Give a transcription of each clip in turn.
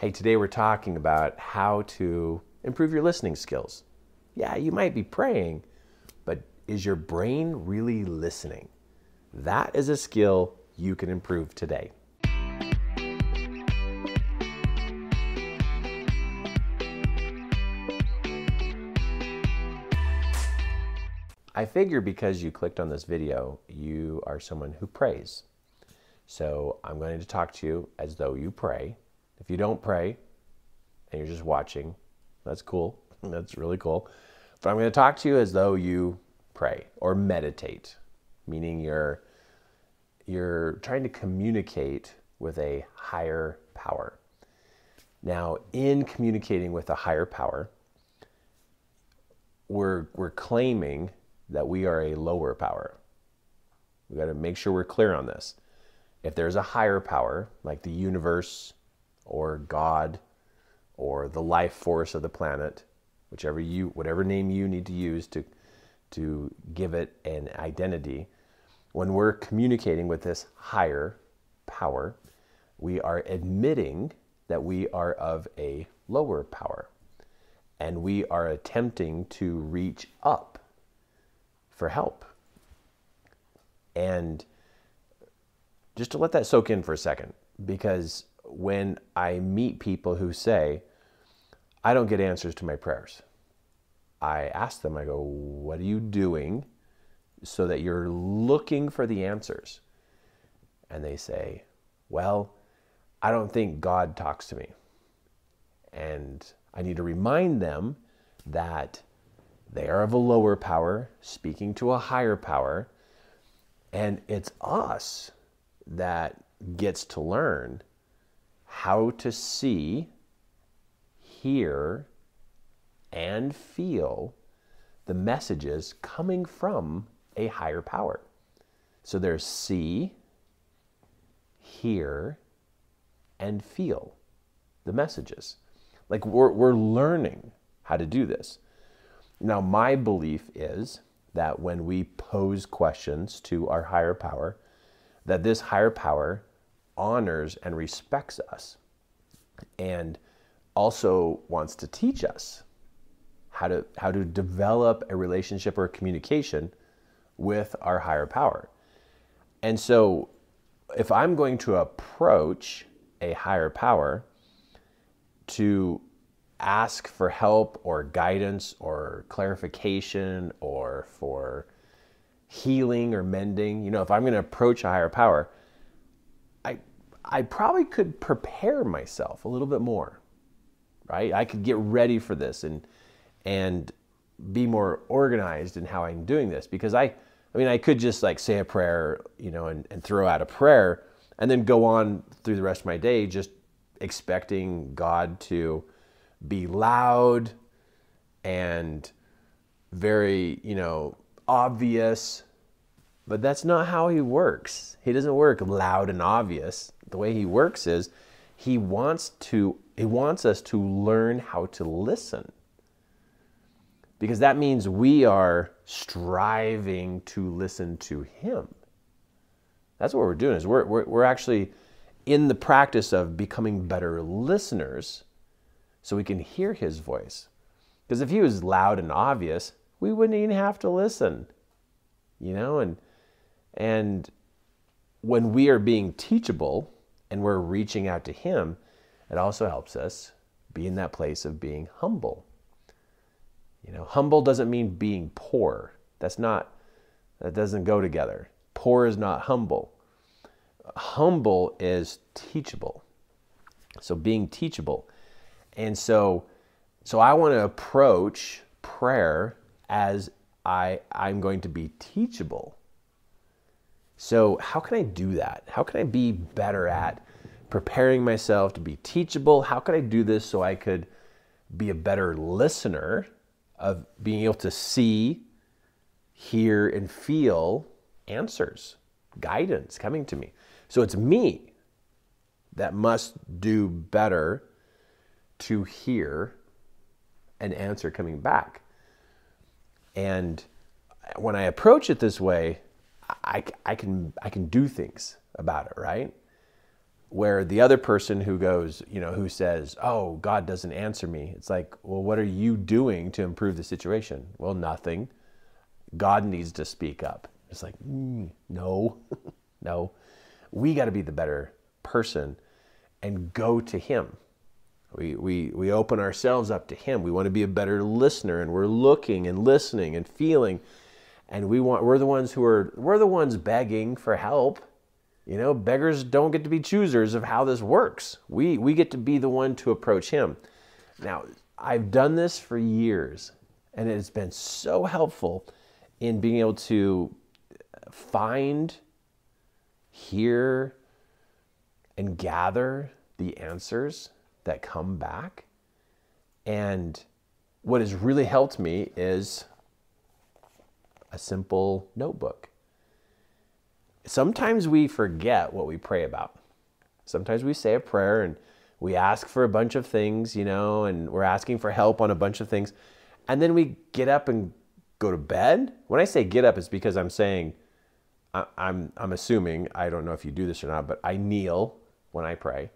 Hey, today we're talking about how to improve your listening skills. Yeah, you might be praying, but is your brain really listening? That is a skill you can improve today. I figure because you clicked on this video, you are someone who prays. So I'm going to talk to you as though you pray. If you don't pray and you're just watching, that's cool. That's really cool. But I'm going to talk to you as though you pray or meditate, meaning you're you're trying to communicate with a higher power. Now, in communicating with a higher power, we're we're claiming that we are a lower power. We got to make sure we're clear on this. If there's a higher power, like the universe or God or the life force of the planet, whichever you whatever name you need to use to to give it an identity, when we're communicating with this higher power, we are admitting that we are of a lower power and we are attempting to reach up for help. And just to let that soak in for a second, because when I meet people who say, I don't get answers to my prayers, I ask them, I go, What are you doing so that you're looking for the answers? And they say, Well, I don't think God talks to me. And I need to remind them that they are of a lower power speaking to a higher power. And it's us that gets to learn how to see, hear, and feel the messages coming from a higher power. So there's see, hear, and feel the messages. Like we're, we're learning how to do this. Now, my belief is that when we pose questions to our higher power, that this higher power honors and respects us and also wants to teach us how to how to develop a relationship or communication with our higher power. And so if I'm going to approach a higher power to ask for help or guidance or clarification or for healing or mending, you know, if I'm going to approach a higher power, I probably could prepare myself a little bit more. Right? I could get ready for this and and be more organized in how I'm doing this because I I mean I could just like say a prayer, you know, and, and throw out a prayer and then go on through the rest of my day just expecting God to be loud and very, you know, obvious. But that's not how he works. He doesn't work loud and obvious. The way he works is he wants to he wants us to learn how to listen. Because that means we are striving to listen to him. That's what we're doing is we're, we're, we're actually in the practice of becoming better listeners so we can hear his voice. Because if he was loud and obvious, we wouldn't even have to listen. You know, and and when we are being teachable and we're reaching out to him, it also helps us be in that place of being humble. You know, humble doesn't mean being poor. That's not that doesn't go together. Poor is not humble. Humble is teachable. So being teachable and so, so I want to approach prayer as I, I'm going to be teachable. So, how can I do that? How can I be better at preparing myself to be teachable? How can I do this so I could be a better listener of being able to see, hear, and feel answers, guidance coming to me? So, it's me that must do better to hear an answer coming back. And when I approach it this way, I, I, can, I can do things about it, right? where the other person who goes, you know, who says, "Oh, God doesn't answer me." It's like, "Well, what are you doing to improve the situation?" Well, nothing. God needs to speak up. It's like, mm, no, no. We got to be the better person and go to Him. We, we, we open ourselves up to Him. We want to be a better listener, and we're looking and listening and feeling. And we want, we're the ones who are, we're the ones begging for help. You know, beggars don't get to be choosers of how this works. We, we get to be the one to approach Him. Now, I've done this for years, and it has been so helpful in being able to find, hear, and gather the answers that come back. And what has really helped me is a simple notebook. Sometimes we forget what we pray about. Sometimes we say a prayer and we ask for a bunch of things, you know, and we're asking for help on a bunch of things. And then we get up and go to bed. When I say get up, it's because I'm saying, I'm, I'm assuming, I don't know if you do this or not, but I kneel when I pray.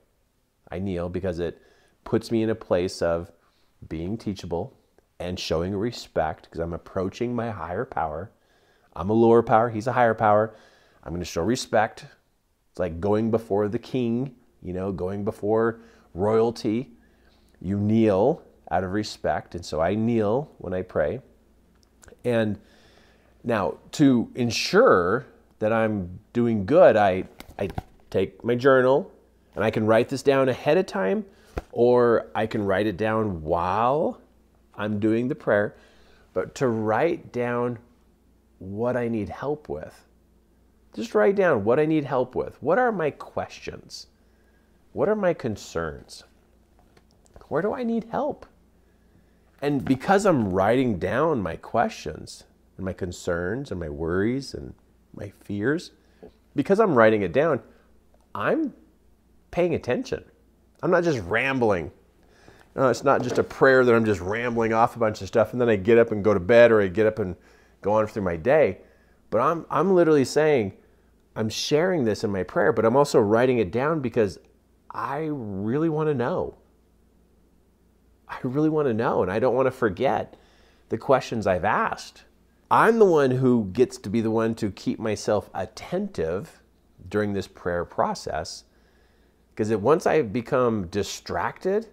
I kneel because it puts me in a place of being teachable and showing respect because I'm approaching my higher power. I'm a lower power, he's a higher power. I'm going to show respect. It's like going before the king, you know, going before royalty. You kneel out of respect. And so I kneel when I pray. And now to ensure that I'm doing good, I, I take my journal and I can write this down ahead of time or I can write it down while I'm doing the prayer. But to write down what I need help with, just write down what I need help with. What are my questions? What are my concerns? Where do I need help? And because I'm writing down my questions and my concerns and my worries and my fears, because I'm writing it down, I'm paying attention. I'm not just rambling. No, it's not just a prayer that I'm just rambling off a bunch of stuff and then I get up and go to bed or I get up and go on through my day. But I'm, I'm literally saying, I'm sharing this in my prayer, but I'm also writing it down because I really want to know. I really want to know, and I don't want to forget the questions I've asked. I'm the one who gets to be the one to keep myself attentive during this prayer process. Because once I become distracted,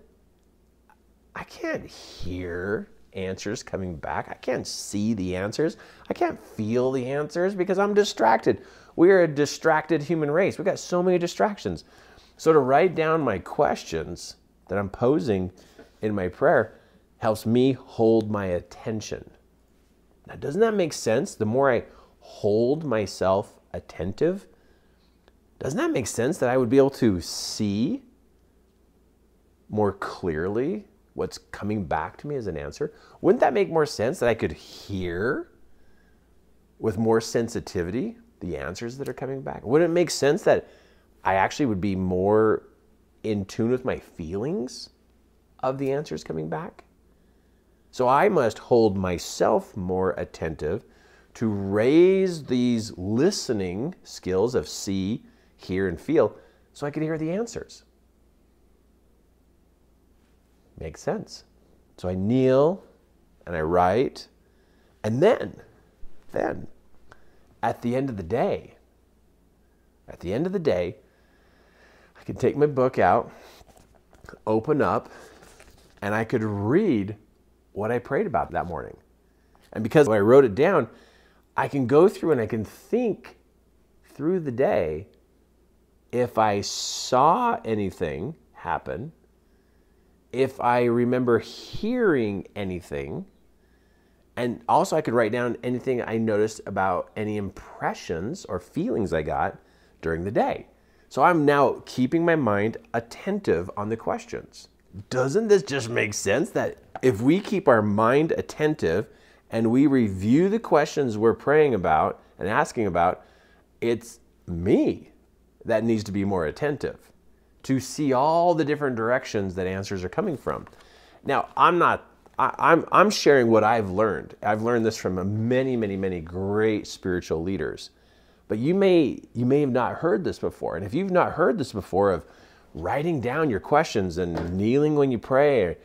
I can't hear answers coming back. I can't see the answers. I can't feel the answers because I'm distracted. We are a distracted human race. We've got so many distractions. So to write down my questions that I'm posing in my prayer helps me hold my attention. Now, doesn't that make sense? The more I hold myself attentive, doesn't that make sense that I would be able to see more clearly what's coming back to me as an answer? Wouldn't that make more sense that I could hear with more sensitivity the answers that are coming back? Wouldn't it make sense that I actually would be more in tune with my feelings of the answers coming back. So I must hold myself more attentive to raise these listening skills of see, hear, and feel so I can hear the answers. Makes sense. So I kneel and I write, and then, then, at the end of the day, at the end of the day, I can take my book out, open up, and I could read what I prayed about that morning. And because I wrote it down, I can go through and I can think through the day if I saw anything happen, if I remember hearing anything, and also I could write down anything I noticed about any impressions or feelings I got during the day. So I'm now keeping my mind attentive on the questions doesn't this just make sense that if we keep our mind attentive and we review the questions we're praying about and asking about, it's me that needs to be more attentive to see all the different directions that answers are coming from. Now, I'm not I, I'm, I'm sharing what I've learned. I've learned this from many, many, many great spiritual leaders. But you may you may have not heard this before. And if you've not heard this before of writing down your questions and kneeling when you pray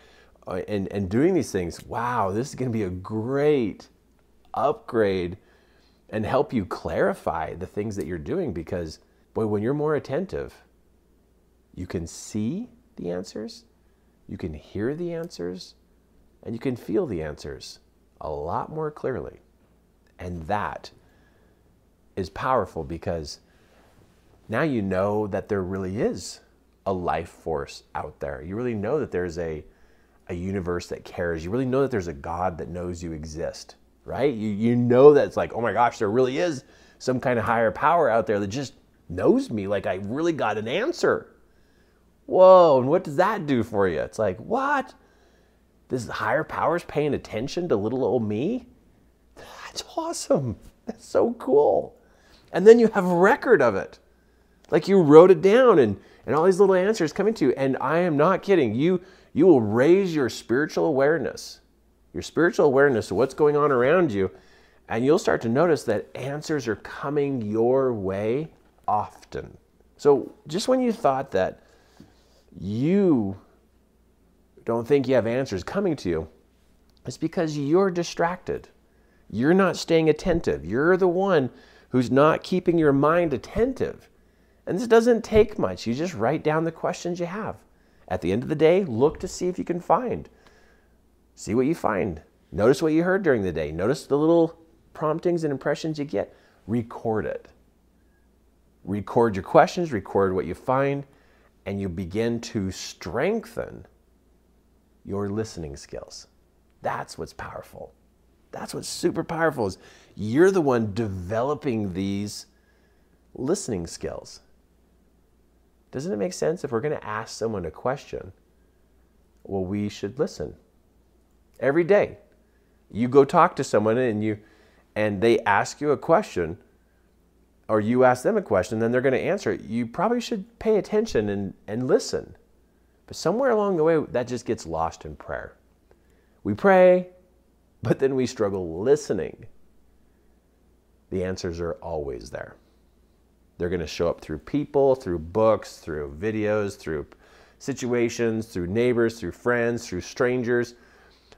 uh, and, and doing these things, wow, this is going to be a great upgrade and help you clarify the things that you're doing because boy, when you're more attentive, you can see the answers, you can hear the answers, and you can feel the answers a lot more clearly. And that is powerful because now you know that there really is a life force out there. You really know that there's a, a universe that cares. You really know that there's a God that knows you exist, right? You, you know that it's like, oh my gosh, there really is some kind of higher power out there that just knows me. Like I really got an answer. Whoa, and what does that do for you? It's like, what? This higher power's paying attention to little old me? That's awesome. That's so cool. And then you have a record of it. Like you wrote it down and, and all these little answers coming to you. And I am not kidding. You you will raise your spiritual awareness, your spiritual awareness of what's going on around you, and you'll start to notice that answers are coming your way often. So just when you thought that you don't think you have answers coming to you, it's because you're distracted. You're not staying attentive. You're the one who's not keeping your mind attentive. And this doesn't take much. You just write down the questions you have. At the end of the day, look to see if you can find. See what you find. Notice what you heard during the day. Notice the little promptings and impressions you get. Record it. Record your questions, record what you find, and you begin to strengthen your listening skills. That's what's powerful. That's what's super powerful is you're the one developing these listening skills. Doesn't it make sense if we're going to ask someone a question? Well, we should listen. Every day. You go talk to someone and you and they ask you a question or you ask them a question, then they're going to answer it. You probably should pay attention and, and listen. But somewhere along the way, that just gets lost in prayer. We pray, but then we struggle listening. The answers are always there. They're going to show up through people, through books, through videos, through situations, through neighbors, through friends, through strangers,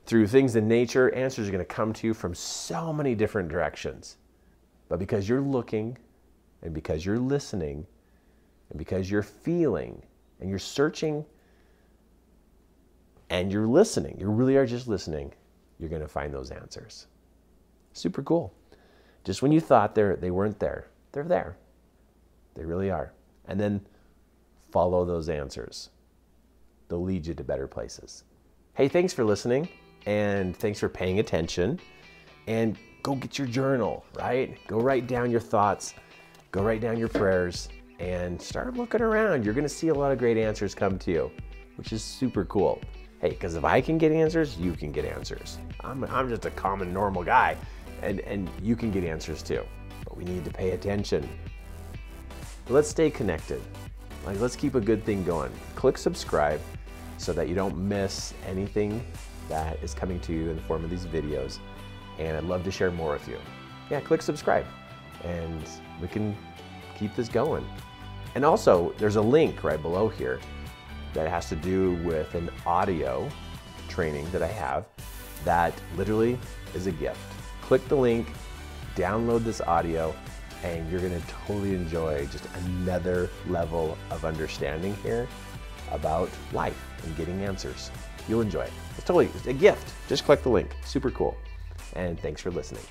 through things in nature. Answers are going to come to you from so many different directions. But because you're looking and because you're listening and because you're feeling and you're searching and you're listening, you really are just listening, you're going to find those answers. Super cool. Just when you thought they weren't there, they're there. They really are. And then follow those answers. They'll lead you to better places. Hey, thanks for listening and thanks for paying attention. And go get your journal, right? Go write down your thoughts, go write down your prayers, and start looking around. You're going to see a lot of great answers come to you, which is super cool. Hey, because if I can get answers, you can get answers. I'm, I'm just a common, normal guy, and, and you can get answers too. But we need to pay attention let's stay connected. Like, let's keep a good thing going. Click subscribe so that you don't miss anything that is coming to you in the form of these videos. And I'd love to share more with you. Yeah, click subscribe and we can keep this going. And also, there's a link right below here that has to do with an audio training that I have that literally is a gift. Click the link, download this audio, and you're to totally enjoy just another level of understanding here about life and getting answers. You'll enjoy it. It's totally a gift. Just click the link. Super cool. And thanks for listening.